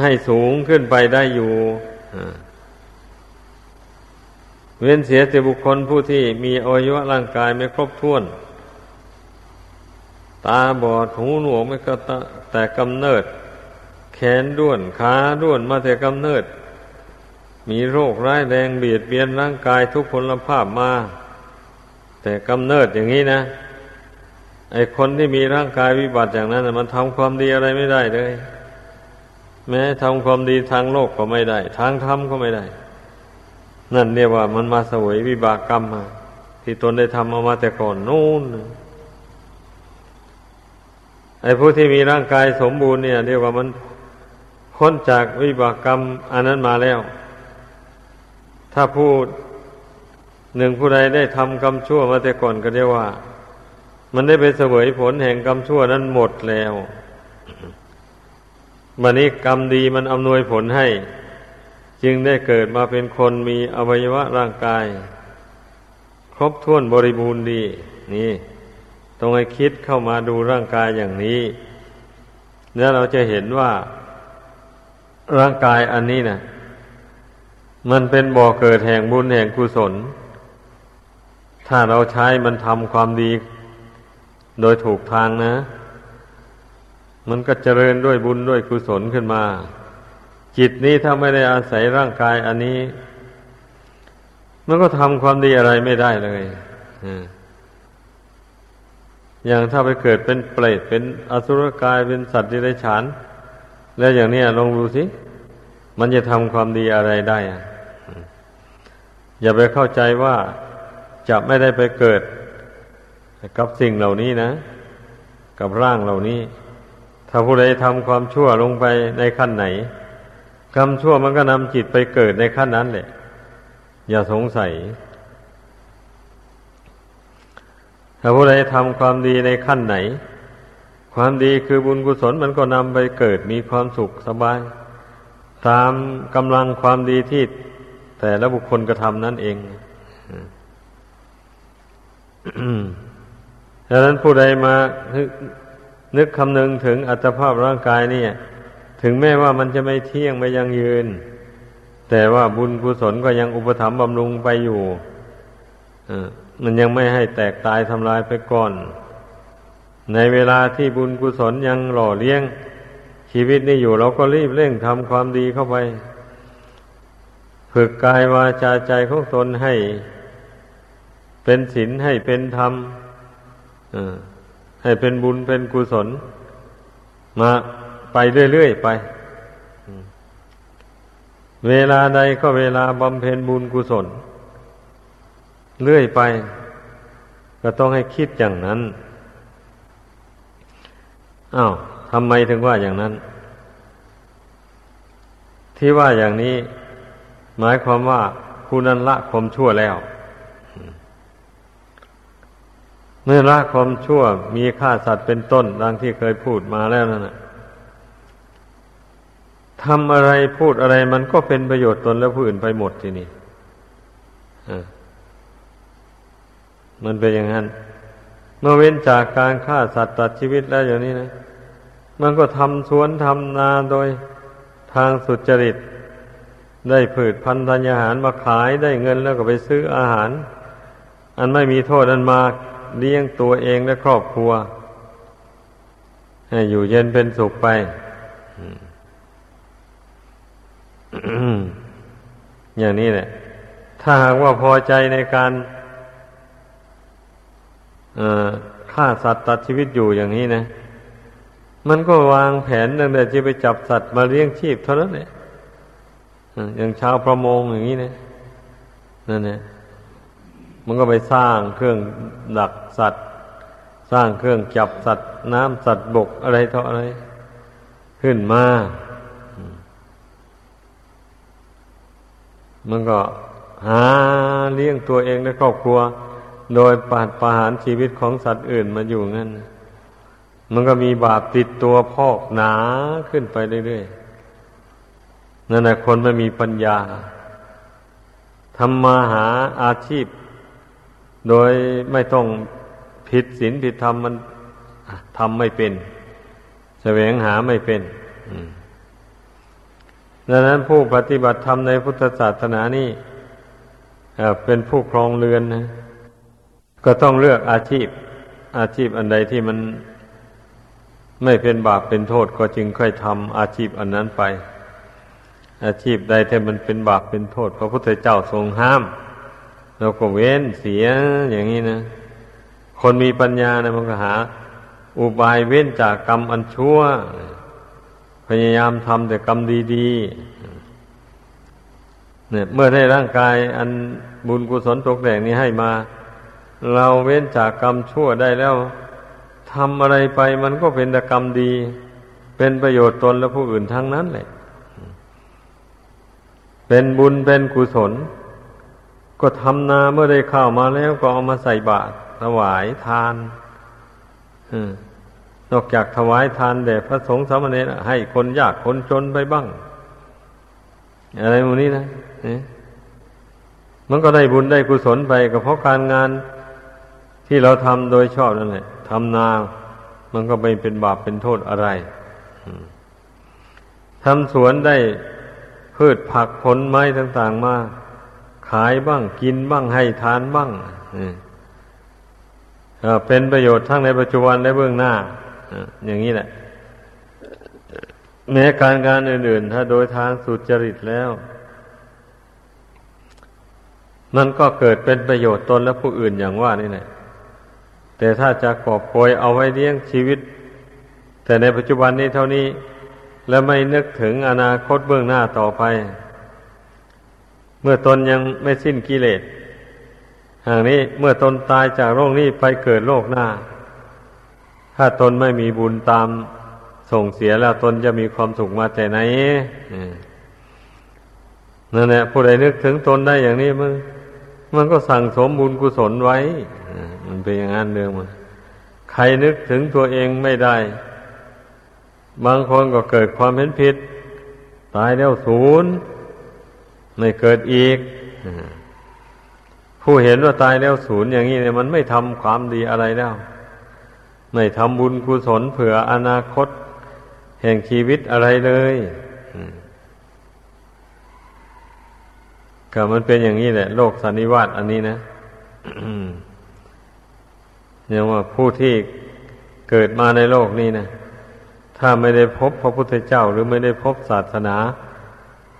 ให้สูงขึ้นไปได้อยู่อ่า เว้นเสียแต่บุคคลผู้ที่มีอวัยวะร่างกายไม่ครบถ้วน ตาบอดหูหนวกไม่ก็แต่กำเนิด แขนด้วนขาด้วนมาแต่กำเนิด มีโรคร้ายแรงเบียดเบียนร่างกายทุกพลภาพมา แต่กำเนิดอย่างนี้นะไอคนที่มีร่างกายวิบัติอย่างนั้นมันทำความดีอะไรไม่ได้เลย แม้ทำความดีทางโลกก็ไม่ได้ ทางธรรมก็ไม่ได้ นั่นเรียกว่ามันมาสวยวิบากกรรมมาที่ตนได้ทำเอามาแต่ก่อนนู่นไอ้ผู้ที่มีร่างกายสมบูรณ์เนี่ย เรียกว่ามันพ้นจากวิบากกรรมอันนั้นมาแล้ว ถ้าผู้หนึ่งผู้ใดได้ทำกรรมชั่วมาแต่ก่อนก็เรียกว่า มันได้ไปเสวยผลแห่งกรรมชั่วนั้นหมดแล้วมันนี้กรรมดีมันอำนวยผลให้ จึงได้เกิดมาเป็นคนมีอวัยวะร่างกาย ครบถ้วนบริบูรณ์ดี นี่ต้องให้คิดเข้ามาดูร่างกายอย่างนี้ แล้วเราจะเห็นว่าร่างกายอันนี้นะมันเป็นบ่อเกิดแห่งบุญแห่งกุศล ถ้าเราใช้มันทำความดี โดยถูกทางนะ มันก็เจริญด้วยบุญด้วยกุศลขึ้นมา จิตนี้ถ้าไม่ได้อาศัยร่างกายอันนี้ มันก็ทำความดีอะไรไม่ได้เลยอย่างถ้าไปเกิดเป็นเปรตเป็นอสุรกายเป็นสัตว์ที่ได้ฉานแล้วอย่างนี้ลองดูสิ มันจะทำความดีอะไรได้อะอย่าไปเข้าใจว่าจะไม่ได้ไปเกิด กับสิ่งเหล่านี้นะ กับร่างเหล่านี้ ถ้าผู้ใดทำความชั่วลงไปในขั้นไหน กรรมชั่วมันก็นำจิตไปเกิดในขั้นนั้นแหละ อย่าสงสัย ถ้าผู้ใดทำความดีในขั้นไหน ความดีคือบุญกุศลมันก็นำไปเกิดมีความสุขสบาย ตามกำลังความดีที่แต่ละบุคคลกระทำนั่นเองดังนั้นผู้ใดมานึกคำนึงถึงอัตภาพร่างกายนี่ ถึงแม้ว่ามันจะไม่เที่ยงไม่ยังยืน แต่ว่าบุญกุศลก็ยังอุปถัมภ์บำรุงไปอยู่มันยังไม่ให้แตกตายทำลายไปก่อน ในเวลาที่บุญกุศลยังหล่อเลี้ยง ชีวิตนี้อยู่เราก็รีบเร่งทำความดีเข้าไป ฝึกกายวาจาใจของตนให้ เป็นศีลให้เป็นธรรมให้เป็นบุญเป็นกุศล มา ไปเรื่อยๆไป เวลาใดก็เวลาบำเพ็ญบุญกุศล เรื่อยไป ก็ต้องให้คิดอย่างนั้นอ้าวทำไมถึงว่าอย่างนั้น ที่ว่าอย่างนี้ หมายความว่าผู้นั้นละความชั่วแล้วเมื่อละความชั่วมีฆ่าสัตว์เป็นต้นดังที่เคยพูดมาแล้วนั่นแหะ ทำอะไรพูดอะไรมันก็เป็นประโยชน์ตนและผู้อื่นไปหมดทีนี้มันเป็นอย่างนั้น เมื่อเว้นจากการฆ่าสัตว์ตัดชีวิตแล้วอย่างนี้นะ มันก็ทำสวนทำนาโดยทางสุจริต ได้ผืดพันธัญญาหารมาขายได้เงินแล้วก็ไปซื้ออาหาร อันไม่มีโทษอันมาเลี้ยงตัวเองและครอบครัว ให้อยู่เย็นเป็นสุขไป อย่างนี้แหละ ถ้าหากว่าพอใจในการฆ่าสัตว์ตัดชีวิตอยู่อย่างนี้นะ มันก็วางแผนตั้งแต่จะไปจับสัตว์มาเลี้ยงชีพเท่านั้นแหละอย่างชาวประมงอย่างนี้นะนั่นเนี่ยมันก็ไปสร้างเครื่องดักสัตว์ สร้างเครื่องจับสัตว์ น้ำสัตว์บกอะไรเท่าอะไร ขึ้นมา มันก็หาเลี้ยงตัวเองและครอบครัว โดยปาดประหารชีวิตของสัตว์อื่นมาอยู่งั้น มันก็มีบาปติดตัวพอกหนาขึ้นไปเรื่อยๆนั่นแหละคนไม่มีปัญญาทำมาหาอาชีพ โดยไม่ต้องผิดศีลผิดธรรมมันทำไม่เป็นแสวงหาไม่เป็น ดังนั้นผู้ปฏิบัติธรรมในพุทธศาสนานี่เป็นผู้ครองเรือนนะก็ต้องเลือกอาชีพ อาชีพอันใดที่มันไม่เป็นบาปเป็นโทษก็จึงค่อยทำอาชีพอันนั้นไป อาชีพใดที่มันเป็นบาปเป็นโทษพระพุทธเจ้าทรงห้าม เราก็เว้นเสียอย่างนี้นะ คนมีปัญญานะมันก็หา อุบายเว้นจากกรรมอันชั่ว ยายามทำแต่กรรมดีๆเนี่ยเมื่อได้ร่างกายอันบุญกุศลตกแต่งนี้ให้มา เราเว้นจากกรรมชั่วได้แล้วทำอะไรไปมันก็เป็นกรรมดี เป็นประโยชน์ตนและผู้อื่นทั้งนั้นแหละเป็นบุญเป็นกุศล ก็ทำนาเมื่อได้ข้าวมาแล้วก็เอามาใส่บาตรถวายทาน นอกจากถวายทานแด่พระสงฆ์สามเณรให้คนยากคนจนไปบ้าง อะไรพวกนี้นะมันก็ได้บุญได้กุศลไปก็เพราะการงานที่เราทำโดยชอบนั่นแหละทำนา มันก็ไม่เป็นบาปเป็นโทษอะไรทำสวนได้พืชผักผลไม้ต่าง ๆ มาขายบ้างกินบ้างให้ทานบ้างเป็นประโยชน์ทั้งในปัจจุบันและเบื้องหน้า อย่างนี้แหละ แม้การงานอื่นๆ ถ้าโดยทางสุจริตแล้ว มันก็เกิดเป็นประโยชน์ตนและผู้อื่นอย่างว่านี่แหละแต่ถ้าจะกอบโกยเอาไว้เลี้ยงชีวิต แต่ในปัจจุบันนี้เท่านี้ แล้วไม่นึกถึงอนาคตเบื้องหน้าต่อไป เมื่อตนยังไม่สิ้นกิเลส ห่างนี้เมื่อตนตายจากโลกนี้ไปเกิดโลกหน้า ถ้าตนไม่มีบุญตามส่งเสียแล้วตนจะมีความสุขมาแต่ไหนนั่นแหละผู้ใดนึกถึงตนได้อย่างนี้มันมันก็สั่งสมบุญกุศลไว้มันเป็นอย่างนั้นเรื่องมันใครนึกถึงตัวเองไม่ได้ บางคนก็เกิดความเห็นผิด ตายแล้วศูนย์ไม่เกิดอีกผู้เห็นว่าตายแล้วศูนย์อย่างนี้เนี่ยมันไม่ทำความดีอะไรแล้ว ไม่ทำบุญกุศลเผื่ออนาคต แห่งชีวิตอะไรเลยก็มันเป็นอย่างนี้แหละ โลกสันนิวาตอันนี้นะเนี่ยว่าผู้ที่เกิดมาในโลกนี้นะถ้าไม่ได้พบพระพุทธเจ้า หรือไม่ได้พบศาสนา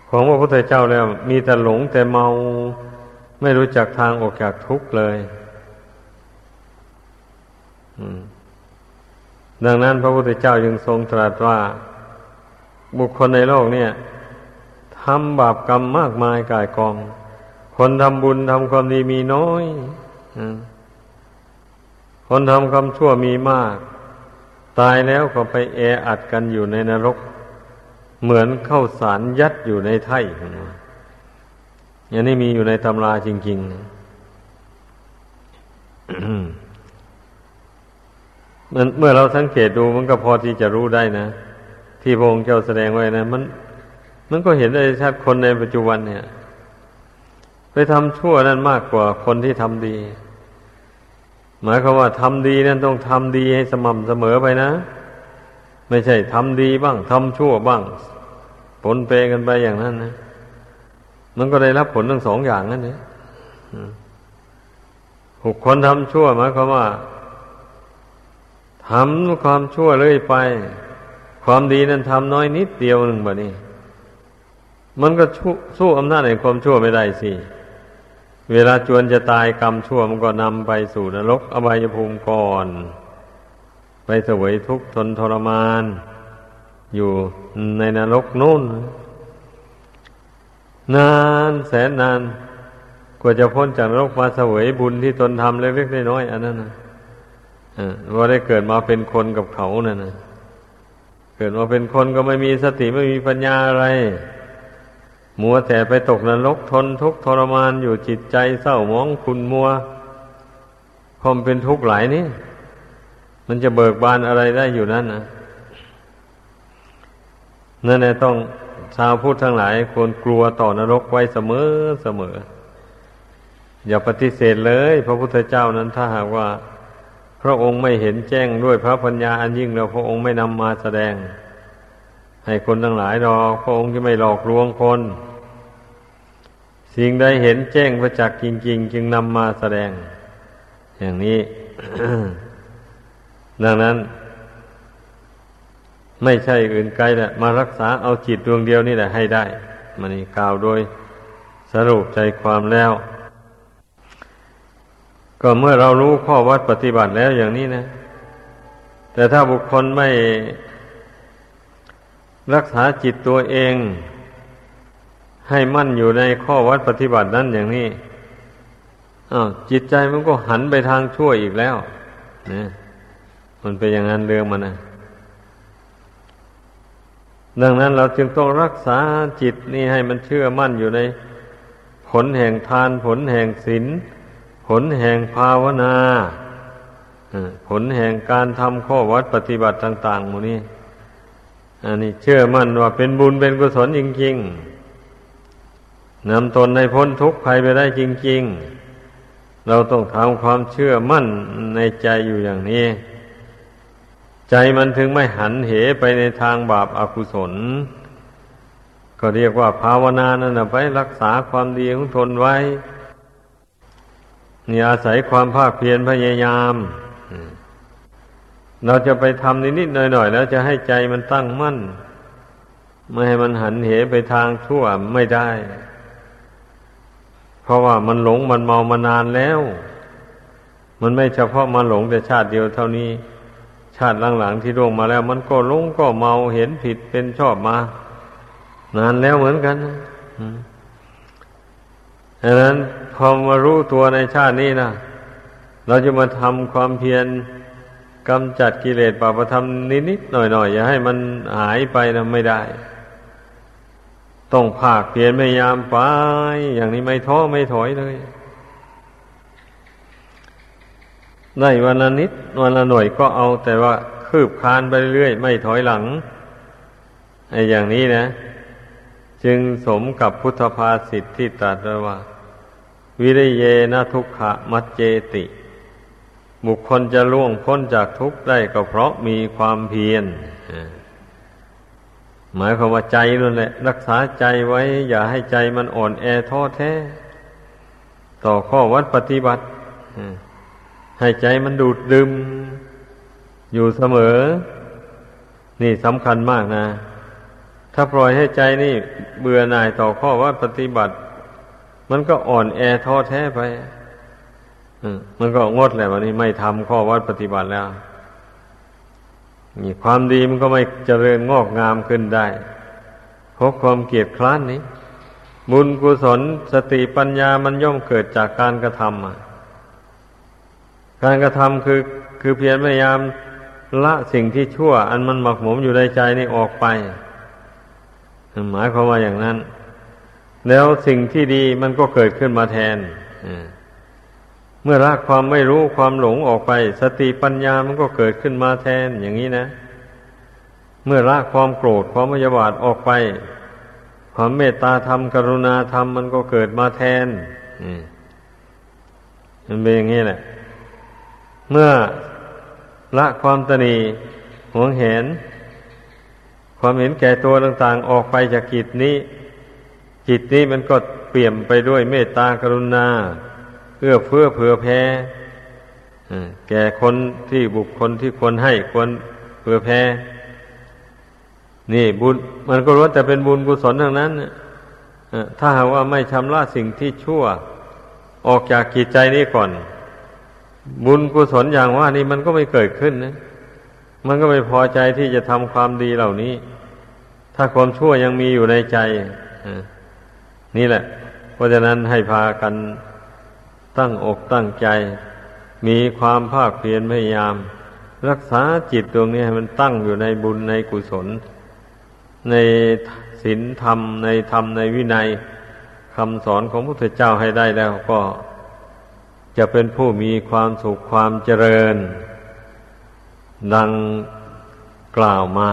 ของพระพุทธเจ้าแล้ว มีแต่หลงแต่เมาไม่รู้จักทางออกจากทุกข์เลย ดังนั้นพระพุทธเจ้าจึงทรงตรัสว่า บุคคลในโลกเนี่ยทำบาปกรรมมากมายกายกอง คนทำบุญทำความดีมีน้อยคนทำความชั่วมีมาก ตายแล้วก็ไปแออัดกันอยู่ในนรก เหมือนเข้าสารยัดอยู่ในไถ่อย่างนี้มีอยู่ในตำราจริง ๆ เมื่อเราสังเกตดูมันก็พอที่จะรู้ได้นะ ที่พระองค์เจ้าแสดงไว้นะ มัน มันก็เห็นได้ชัดคนในปัจจุบันเนี่ย ไปทำชั่วนั่นมากกว่าคนที่ทำดี หมายความว่าทำดีนั่นต้องทำดีให้สม่ำเสมอไปนะ ไม่ใช่ทำดีบ้างทำชั่วบ้าง ผลเปกันไปอย่างนั้นนะมันก็ได้รับผลทั้งสองอย่างนั่นเองหกคนทำชั่วหมายความว่า ทำความชั่วเลยไป ความดีนั้นทำน้อยนิดเดียวหนึ่งแบบนี้ มันก็สู้อำนาจแห่งความชั่วไม่ได้สิ เวลาจวนจะตายกรรมชั่วมันก็นำไปสู่นรกอบายภูมิก่อน ไปเสวยทุกข์ทนทรมาน อยู่ในนรกนู่น นานแสนนาน กว่าจะพ้นจากนรกมาเสวยบุญที่ตนทำเล็กๆน้อยๆอันนั้นนะ ว่าได้เกิดมาเป็นคนกับเขานั่นนะเกิดมาเป็นคนก็ไม่มีสติไม่มีปัญญาอะไร มัวแต่ไปตกนรกทนทุกข์ทรมานอยู่จิตใจเศร้ามองคุณมัวพอมเป็นทุกข์หลายนี่มันจะเบิกบานอะไรได้อยู่นั่นนะนั่นแหละต้องชาวพุทธทั้งหลายควรกลัวต่อนรกไว้เสมอเสมอ อย่าปฏิเสธเลย พระพุทธเจ้านั้นถ้าหากว่า พระองค์ไม่เห็นแจ้งด้วยพระปัญญาอันยิ่งแล้วพระองค์ไม่นำมาแสดง ให้คนทั้งหลายรอพระองค์จะไม่หลอกลวงคน สิ่งใดเห็นแจ้งประจักษ์จริง ๆ จึงนำมาแสดง อย่างนี้ ดังนั้น ไม่ใช่อื่นไกลแหละมารักษาเอาจิตดวงเดียวนี่แหละให้ได้ มันนี่กล่าวโดยสรุปใจความแล้ว ก็เมื่อเรารู้ข้อวัดปฏิบัติแล้วอย่างนี้นะ แต่ถ้าบุคคลไม่รักษาจิตตัวเอง ให้มั่นอยู่ในข้อวัดปฏิบัตินั้นอย่างนี้อ้าวจิตใจมันก็หันไปทางชั่วอีกแล้วนะมันเป็นอย่างนั้นเรื่องมันนะดังนั้นเราจึงต้องรักษาจิตนี่ให้มันเชื่อมั่นอยู่ในผลแห่งทานผลแห่งศีล ผลแห่งภาวนาผลแห่งการทำข้อวัดปฏิบัติต่างๆหมดนี้ อันนี้เชื่อมั่นว่าเป็นบุญเป็นกุศลจริงๆนำตนในพ้นทุกข์ภัยไปได้จริง ๆ เราต้องทำความเชื่อมั่นในใจอยู่อย่างนี้ ใจมันถึงไม่หันเหไปในทางบาปอากุศล ก็เรียกว่าภาวนานั่นไปรักษาความดีของตนไว้ นี่อาศัยความภาคเพียรพยายาม เราจะไปทำนิดๆหน่อยๆแล้วจะให้ใจมันตั้งมั่น ไม่ให้มันหันเหไปทางชั่วไม่ได้ เพราะว่ามันหลงมันเมามานานแล้ว มันไม่เฉพาะมาหลงแต่ชาติเดียวเท่านี้ ชาติหลังๆที่ล่วงมาแล้ว มันก็หลงก็เมาเห็นผิดเป็นชอบมา นานแล้วเหมือนกัน ดังนั้นพอมารู้ตัวในชาตินี้นะเราจะมาทำความเพียรกำจัดกิเลสปาประธรรมนิดๆหน่อยๆอย่าให้มันหายไปนะไม่ได้ ต้องภาคเพียรพยายามไป อย่างนี้ไม่ท้อไม่ถอยเลยได้วันละนิดวันละหน่อยก็เอาแต่ว่าคืบคานไปเรื่อยไม่ถอยหลังไอ้อย่างนี้นะ จึงสมกับพุทธภาษิตที่ตรัสไว้ว่า วิริเยนะทุกขะมัจเจติ บุคคลจะล่วงพ้นจากทุกข์ได้ก็เพราะมีความเพียรหมายความว่าใจนั่นแหละ รักษาใจไว้ อย่าให้ใจมันอ่อนแอท้อแท้ ต่อข้อวัดปฏิบัติให้ใจมันดูดดึมอยู่เสมอ นี่สำคัญมากนะ ถ้าปล่อยให้ใจนี่เบื่อหน่ายต่อข้อวัดปฏิบัติ มันก็อ่อนแอท้อแท้ไปมันก็งดแหละวันนี้ไม่ทำข้อวัดปฏิบัติแล้วนี่ความดีมันก็ไม่เจริญงอกงามขึ้นได้เพราะความเกียดคร้านนี้ บุญกุศลสติปัญญามันย่อมเกิดจากการกระทำการกระทำคือคือเพียรพยายามละสิ่งที่ชั่ว อันมันหมักหมมอยู่ในใจนี่ออกไป หมายความว่าอย่างนั้น แล้วสิ่งที่ดีมันก็เกิดขึ้นมาแทนเมื่อละความไม่รู้ความหลงออกไป สติปัญญามันก็เกิดขึ้นมาแทนอย่างนี้นะ เมื่อละความโกรธความพยาบาทออกไป ความเมตตาธรรมกรุณาธรรมมันก็เกิดมาแทนมันเป็นอย่างนี้แหละ เมื่อละความตนีหวงเห็น ความเห็นแก่ตัวต่าง ๆ ออกไปจากจิตนี้ จิตนี้มันก็เปลี่ยมไปด้วยเมตตากรุณาเอื้อเฟื้อเผื่อแผ่แก่คนที่บุคคลที่ควรให้ควรเผื่อแผ่นี่บุญมันก็รู้แต่เป็นบุญกุศลทั้งนั้นถ้าหากว่าไม่ชำระสิ่งที่ชั่ว ออกจากกิจใจนี้ก่อน บุญกุศลอย่างว่านี่มันก็ไม่เกิดขึ้นนะมันก็ไม่พอใจที่จะทำความดีเหล่านี้ ถ้าความชั่วยังมีอยู่ในใจ นี่แหละ เพราะฉะนั้นให้พากันตั้งอกตั้งใจ มีความภาคเพียรพยายาม รักษาจิตดวงนี้ให้มันตั้งอยู่ในบุญในกุศล ในศีลธรรมในธรรมในวินัยคำสอนของพระพุทธเจ้าให้ได้แล้วก็ จะเป็นผู้มีความสุขความเจริญ ดังกล่าวมา